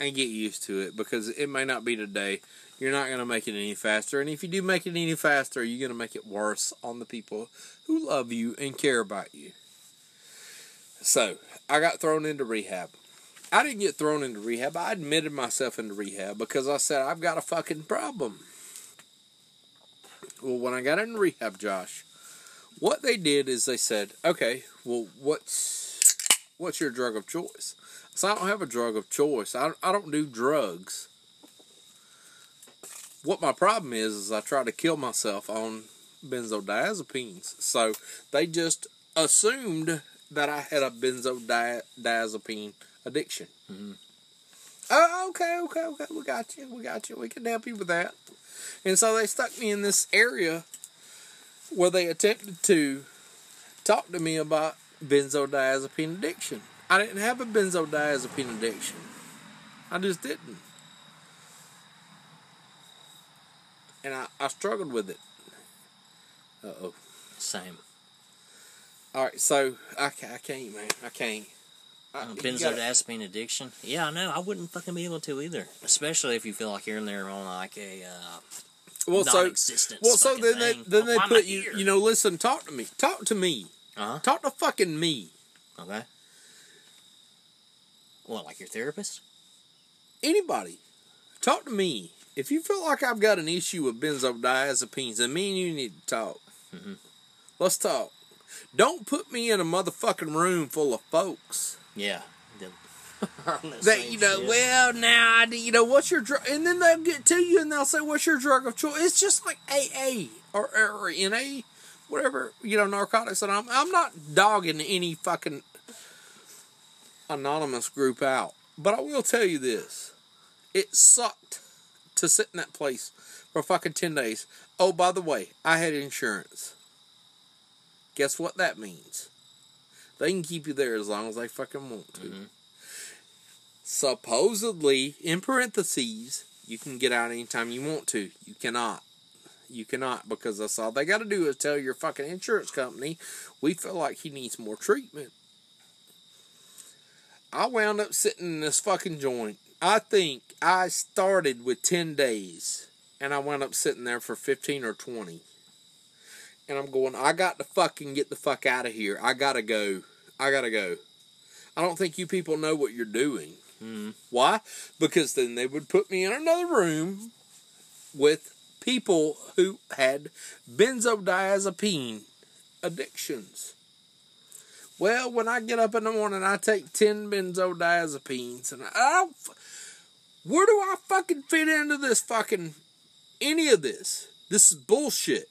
And get used to it because it may not be today. You're not going to make it any faster. And if you do make it any faster, you're going to make it worse on the people who love you and care about you. So, I got thrown into rehab. I didn't get thrown into rehab. I admitted myself into rehab because I said I've got a fucking problem. Well, when I got in rehab, Josh, What they did is they said, okay, well, what's what's your drug of choice? So I don't have a drug of choice. I, I don't do drugs. What my problem is, is I try to kill myself on benzodiazepines. So they just assumed that I had a benzodiazepine addiction. Mm-hmm. Oh, okay, okay, okay. We got you. We got you. We can help you with that. And so they stuck me in this area where they attempted to talk to me about benzodiazepine addiction. I didn't have a benzodiazepine addiction. I just didn't. And I, I struggled with it. Uh oh. Same. All right, so I, I can't, man. I can't. I, Uh, you gotta- benzodiazepine addiction. Yeah, I know. I wouldn't fucking be able to either. Especially if you feel like you're in there on like a uh, well, so well, so then they thing. then they Why put you. here? You know, listen, talk to me. Talk to me. Uh-huh. Talk to fucking me. Okay. What, like your therapist? Anybody, talk to me. If you feel like I've got an issue with benzodiazepines, then me and you need to talk. Mm-hmm. Let's talk. Don't put me in a motherfucking room full of folks. Yeah. That you know, shit. well, now I, you know, what's your drug? And then they'll get to you and they'll say, "What's your drug of choice?" It's just like AA or, or NA, whatever you know, narcotics. And I'm I'm not dogging any fucking anonymous group out, but I will tell you this: it sucked to sit in that place for fucking ten days. Oh, by the way, I had insurance. Guess what that means? They can keep you there as long as they fucking want to supposedly in parentheses you can get out anytime you want to. You cannot. You cannot because that's all they got to do is tell your fucking insurance company we feel like he needs more treatment. I wound up sitting in this fucking joint. I think i started with 10 days and i wound up sitting there for 15 or 20 and i'm going i got to fucking get the fuck out of here. I gotta go. I gotta go. I don't think you people know what you're doing Mm-hmm. why? Because then they would put me in another room with people who had benzodiazepine addictions. Well, when I get up in the morning, I take 10 benzodiazepines and I don't. Where do I fucking fit into this fucking. any of this? This is bullshit.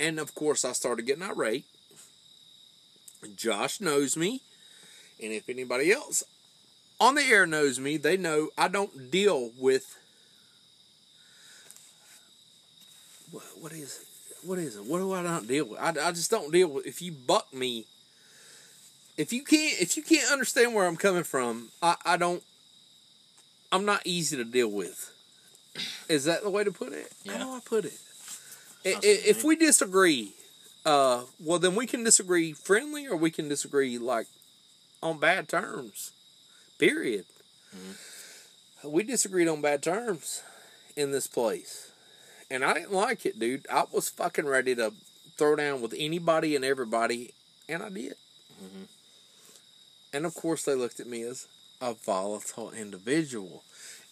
And of course, I started getting irate. Josh knows me. And if anybody else on the air knows me, they know I don't deal with what, what is it? What is it? What do I not deal with? I, I just don't deal with. If you buck me, if you can't if you can't understand where I'm coming from, I, I don't. I'm not easy to deal with. Is that the way to put it? How do I put it? I- if we disagree, uh, well then we can disagree friendly, or we can disagree like on bad terms. Period. Mm-hmm. We disagreed on bad terms in this place. And I didn't like it, dude. I was fucking ready to throw down with anybody and everybody, and I did. Mm-hmm. And of course, they looked at me as a volatile individual.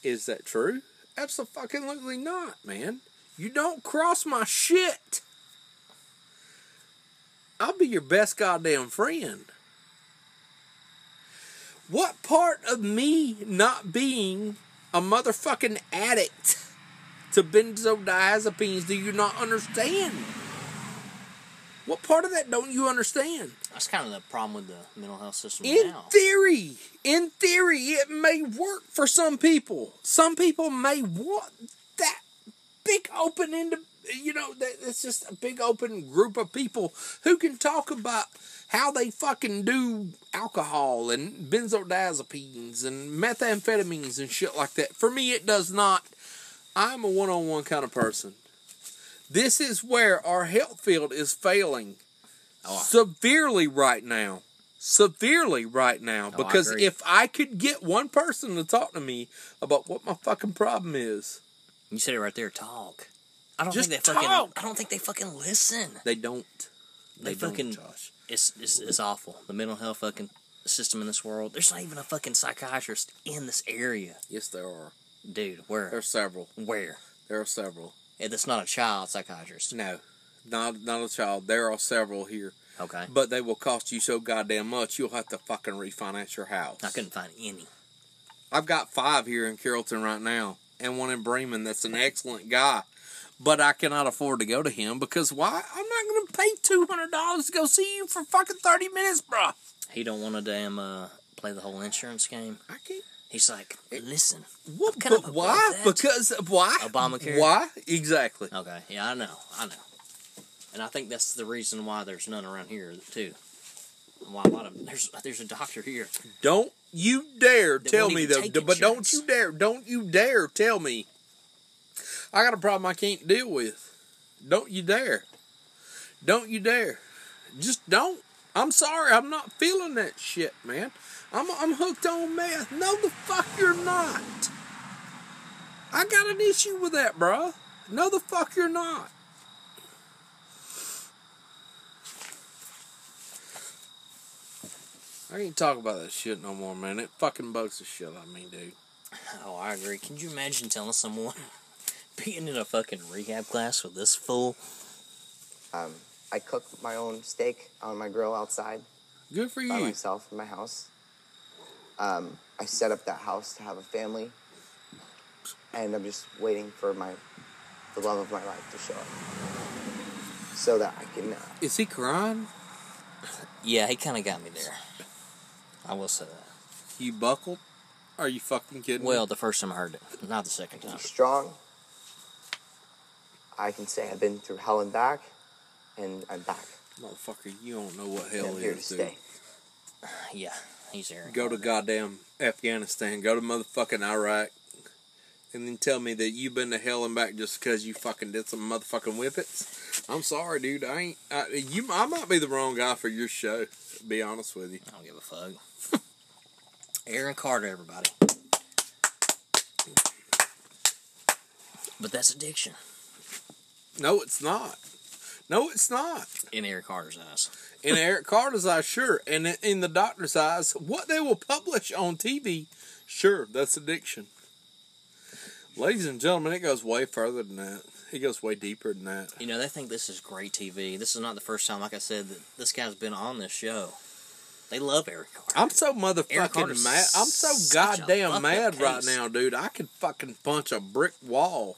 Is that true? Absolutely not, man. You don't cross my shit. I'll be your best goddamn friend. What part of me not being a motherfucking addict to benzodiazepines do you not understand? What part of that don't you understand? That's kind of the problem with the mental health system now. In now. theory, in theory, it may work for some people. Some people may want that big open into you know that it's just a big open group of people who can talk about how they fucking do alcohol and benzodiazepines and methamphetamines and shit like that. For me, it does not. I'm a one-on-one kind of person. This is where our health field is failing oh, severely right now. Severely right now. Oh, because agree. if I could get one person to talk to me about what my fucking problem is, You said it right there. Talk. I don't Just think they fucking. talk. I don't think they fucking listen. they don't. They, They don't, fucking. Josh. It's, it's it's awful. The mental health fucking system in this world. There's not even a fucking psychiatrist in this area, Yes, there are. dude. Where? There are several. Where? There are several. Yeah, it's not a child psychiatrist. No. Not not a child. There are several here, Okay. but they will cost you so goddamn much. You'll have to fucking refinance your house. I couldn't find any. I've got five here in Carrollton right now, and one in Bremen. That's an excellent guy, but I cannot afford to go to him because why? I'm not going to pay two hundred dollars to go see you for fucking thirty minutes, bruh. He don't want to damn uh, play the whole insurance game. I can't. He's like, listen. What? kind of but why? that? Because why? Obamacare? Why? Exactly. Okay, yeah, I know, I know, and I think that's the reason why there's none around here too. Why a lot of there's there's a doctor here. Don't you dare tell me though. But don't you dare. Don't you dare tell me. I got a problem I can't deal with. Don't you dare. Don't you dare. Just don't. I'm sorry. I'm not feeling that shit, man. I'm I'm hooked on meth. No, the fuck you're not. I got an issue with that, bruh. No, the fuck you're not. I can't talk about that shit no more, man. It fucking bugs the shit out of me, dude. Oh, I agree. Can you imagine telling someone being in a fucking rehab class with this fool? Um, I cook my own steak on my grill outside Good for by you. By myself in my house. Um, I set up that house to have a family, and I'm just waiting for my the love of my life to show up, so that I can. Uh, Is he crying? Yeah, he kind of got me there. I will say that. You buckled? Are you fucking kidding Well, me? the first time I heard it, not the second time. be strong. I can say I've been through hell and back, and I'm back. Motherfucker, you don't know what and hell I'm here to is, dude. stay. Yeah, he's here. Go to goddamn Afghanistan. Go to motherfucking Iraq. And then tell me that you've been to hell and back just because you fucking did some motherfucking whippets. I'm sorry, dude. I ain't. I, you. I might be the wrong guy for your show. To be honest with you. I don't give a fuck. Aaron Carter, everybody. But that's addiction No, it's not. No, it's not. in Eric Carter's eyes. In Eric Carter's eyes, sure. And in- the doctor's eyes, what they will publish on TV, sure, that's addiction. Ladies and gentlemen, it goes way further than that. It goes way deeper than that. You know, they think this is great TV. This is not the first time, like I said, that this guy's been on this show. They love Eric Carter. I'm so motherfucking mad. I'm so goddamn mad right now, dude. I could fucking punch a brick wall.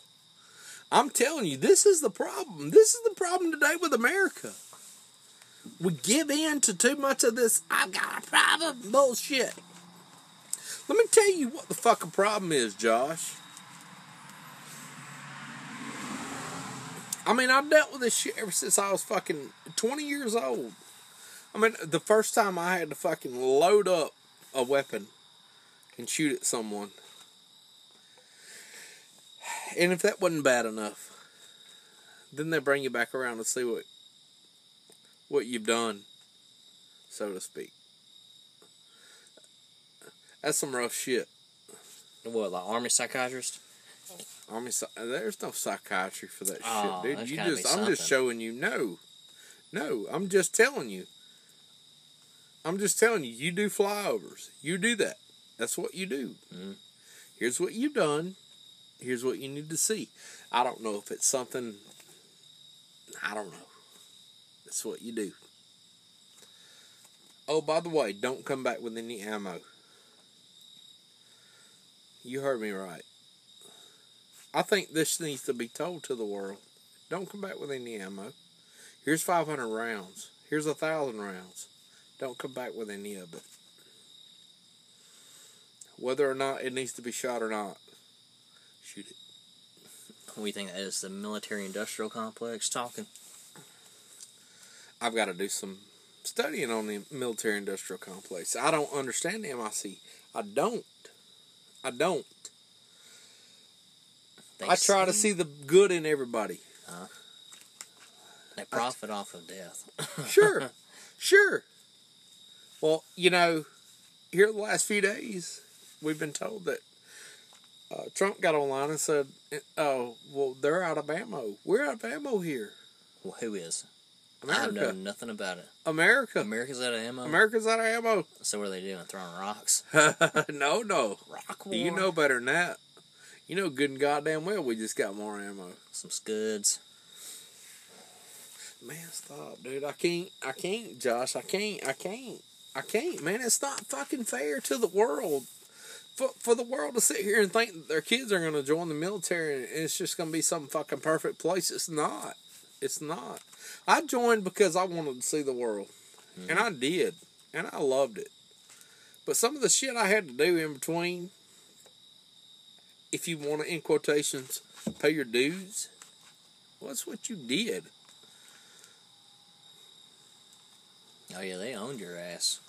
I'm telling you, this is the problem. This is the problem today with America. We give in to too much of this I've got a problem bullshit. Let me tell you what the fucking problem is, Josh. I mean, I've dealt with this shit ever since I was fucking 20 years old. I mean, the first time I had to fucking load up a weapon and shoot at someone. And if that wasn't bad enough, then they bring you back around to see what what you've done, so to speak. That's some rough shit. What, like Army psychiatrist? Army, there's no psychiatry for that Oh, shit, dude. You just, I'm just showing you. No, no, I'm just telling you. I'm just telling you. You do flyovers. You do that. That's what you do. Mhm. Here's what you've done. Here's what you need to see. I don't know if it's something. I don't know. That's what you do. Oh, by the way, don't come back with any ammo. You heard me right. I think this needs to be told to the world. Don't come back with any ammo. Here's 500 rounds. Here's a thousand rounds. Don't come back with any of it. Whether or not it needs to be shot or not, shoot it. We think that is the military industrial complex talking. I've got to do some studying on the military industrial complex. I don't understand the MIC. I don't. I don't. They I try to see the good in everybody. Uh-huh. They profit off of death. Sure, sure. Well, you know, here the last few days, we've been told that uh, Trump got online and said, "Oh, well, they're out of ammo. We're out of ammo here. well, who is? I don't know nothing about it. America, America's out of ammo. America's out of ammo." so what are they doing? Throwing rocks? no, no. Rock You know better than that. You know good and goddamn well we just got more ammo. some scuds. Man, stop, dude. I can't. I can't, Josh. I can't. I can't. I can't, man. It's not fucking fair to the world. For, for the world to sit here and think that their kids are going to join the military and it's just going to be some fucking perfect place. It's not. It's not. I joined because I wanted to see the world. Mm-hmm. And I did. And I loved it. But some of the shit I had to do in between, if you want to, in quotations, pay your dues, well, that's what you did. Oh yeah, they owned your ass.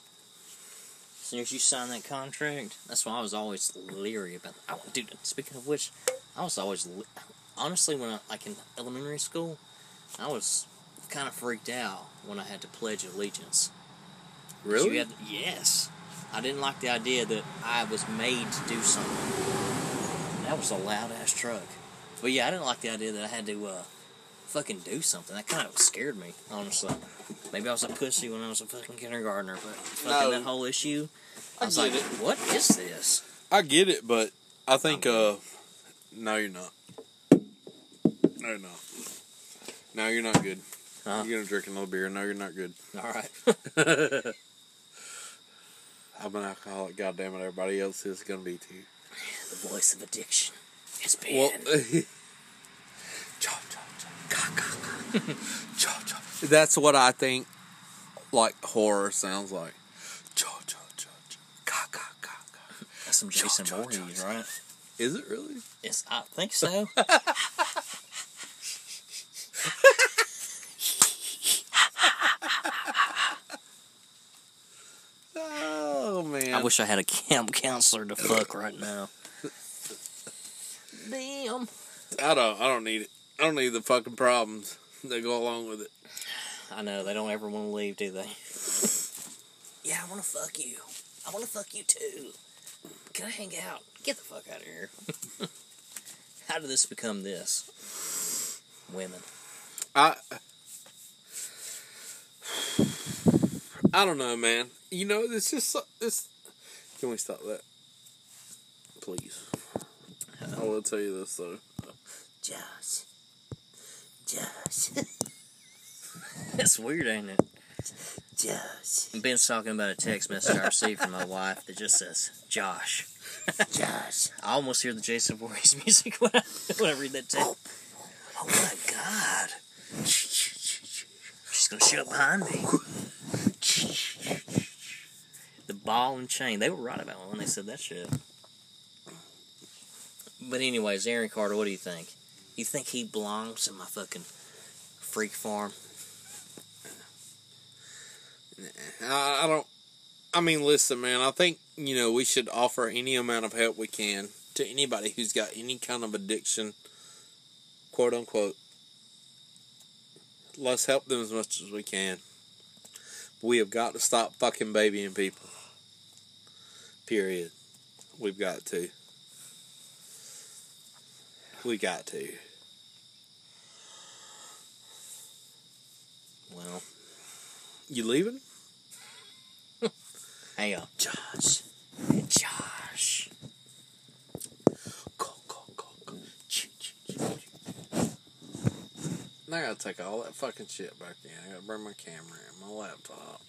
As soon as you signed that contract, that's why I was always leery about. That. I, dude, speaking of which, I was always le- honestly when I like in elementary school, I was kind of freaked out when I had to pledge allegiance. Really? To- yes. I didn't like the idea that I was made to do something. That was a loud ass truck. But yeah, I didn't like the idea that I had to uh, fucking do something. That kind of scared me, honestly. Maybe I was a pussy when I was a fucking kindergartner, but fucking No. that whole issue, I I was like, it. what is this? I get it, but I think uh no you're not. No you're not. No, you're not good. Huh? You're gonna drink another beer. No, you're not good. All right. I'm an alcoholic. God damn it, everybody else is gonna be too. the voice of addiction. It's. Well, that's what I think. Like horror sounds like. That's some Jason Voorhees, right? Is it really? Yes, I think so. Oh man. I wish I had a camp counselor to fuck right now. Damn. I don't. I don't need it. I don't need the fucking problems that go along with it. I know they don't ever want to leave, do they? yeah, I want to fuck you. I want to fuck you too. Can I hang out? Get the fuck out of here. How did this become this? Women. I. I don't know, man. You know, it's just so- this. Can we stop that, please? I will tell you this though. Josh. Josh. That's weird, ain't it? Josh. Ben's talking about a text message I received from my wife that just says, Josh. Josh. I almost hear the Jason Voorhees music when I, when I read that oh, text. Oh, my God. She's going to show up behind me. The ball and chain. They were right about it when they said that shit. But anyways, Aaron Carter, what do you think? You think he belongs in my fucking freak farm? I, don't. I mean, listen, man. I think you know we should offer any amount of help we can to anybody who's got any kind of addiction, quote unquote. Let's help them as much as we can. We have got to stop fucking babying people. Period. We've got to. We got to. Well, You leaving? hang on. Uh, Josh. Josh. Go, go, go, go. Choo, choo, choo, choo. Now I gotta take all that fucking shit back in. I gotta bring my camera and my laptop.